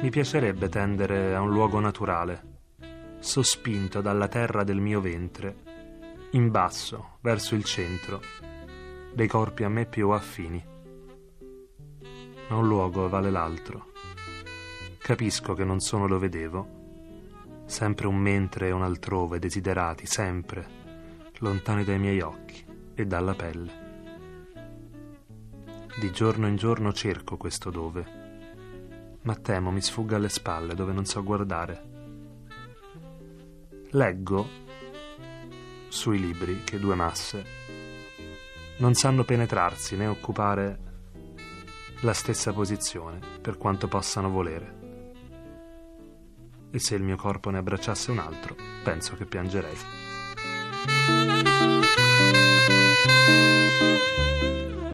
Mi piacerebbe tendere a un luogo naturale, sospinto dalla terra del mio ventre, in basso, verso il centro, dei corpi a me più affini. Ma un luogo vale l'altro. Capisco che non sono dove devo, sempre un mentre e un altrove desiderati, sempre, lontani dai miei occhi e dalla pelle. Di giorno in giorno cerco questo dove, ma temo mi sfugga alle spalle dove non so guardare Leggo sui libri che due masse non sanno penetrarsi né occupare la stessa posizione per quanto possano volere. E se il mio corpo ne abbracciasse un altro, penso che piangerei.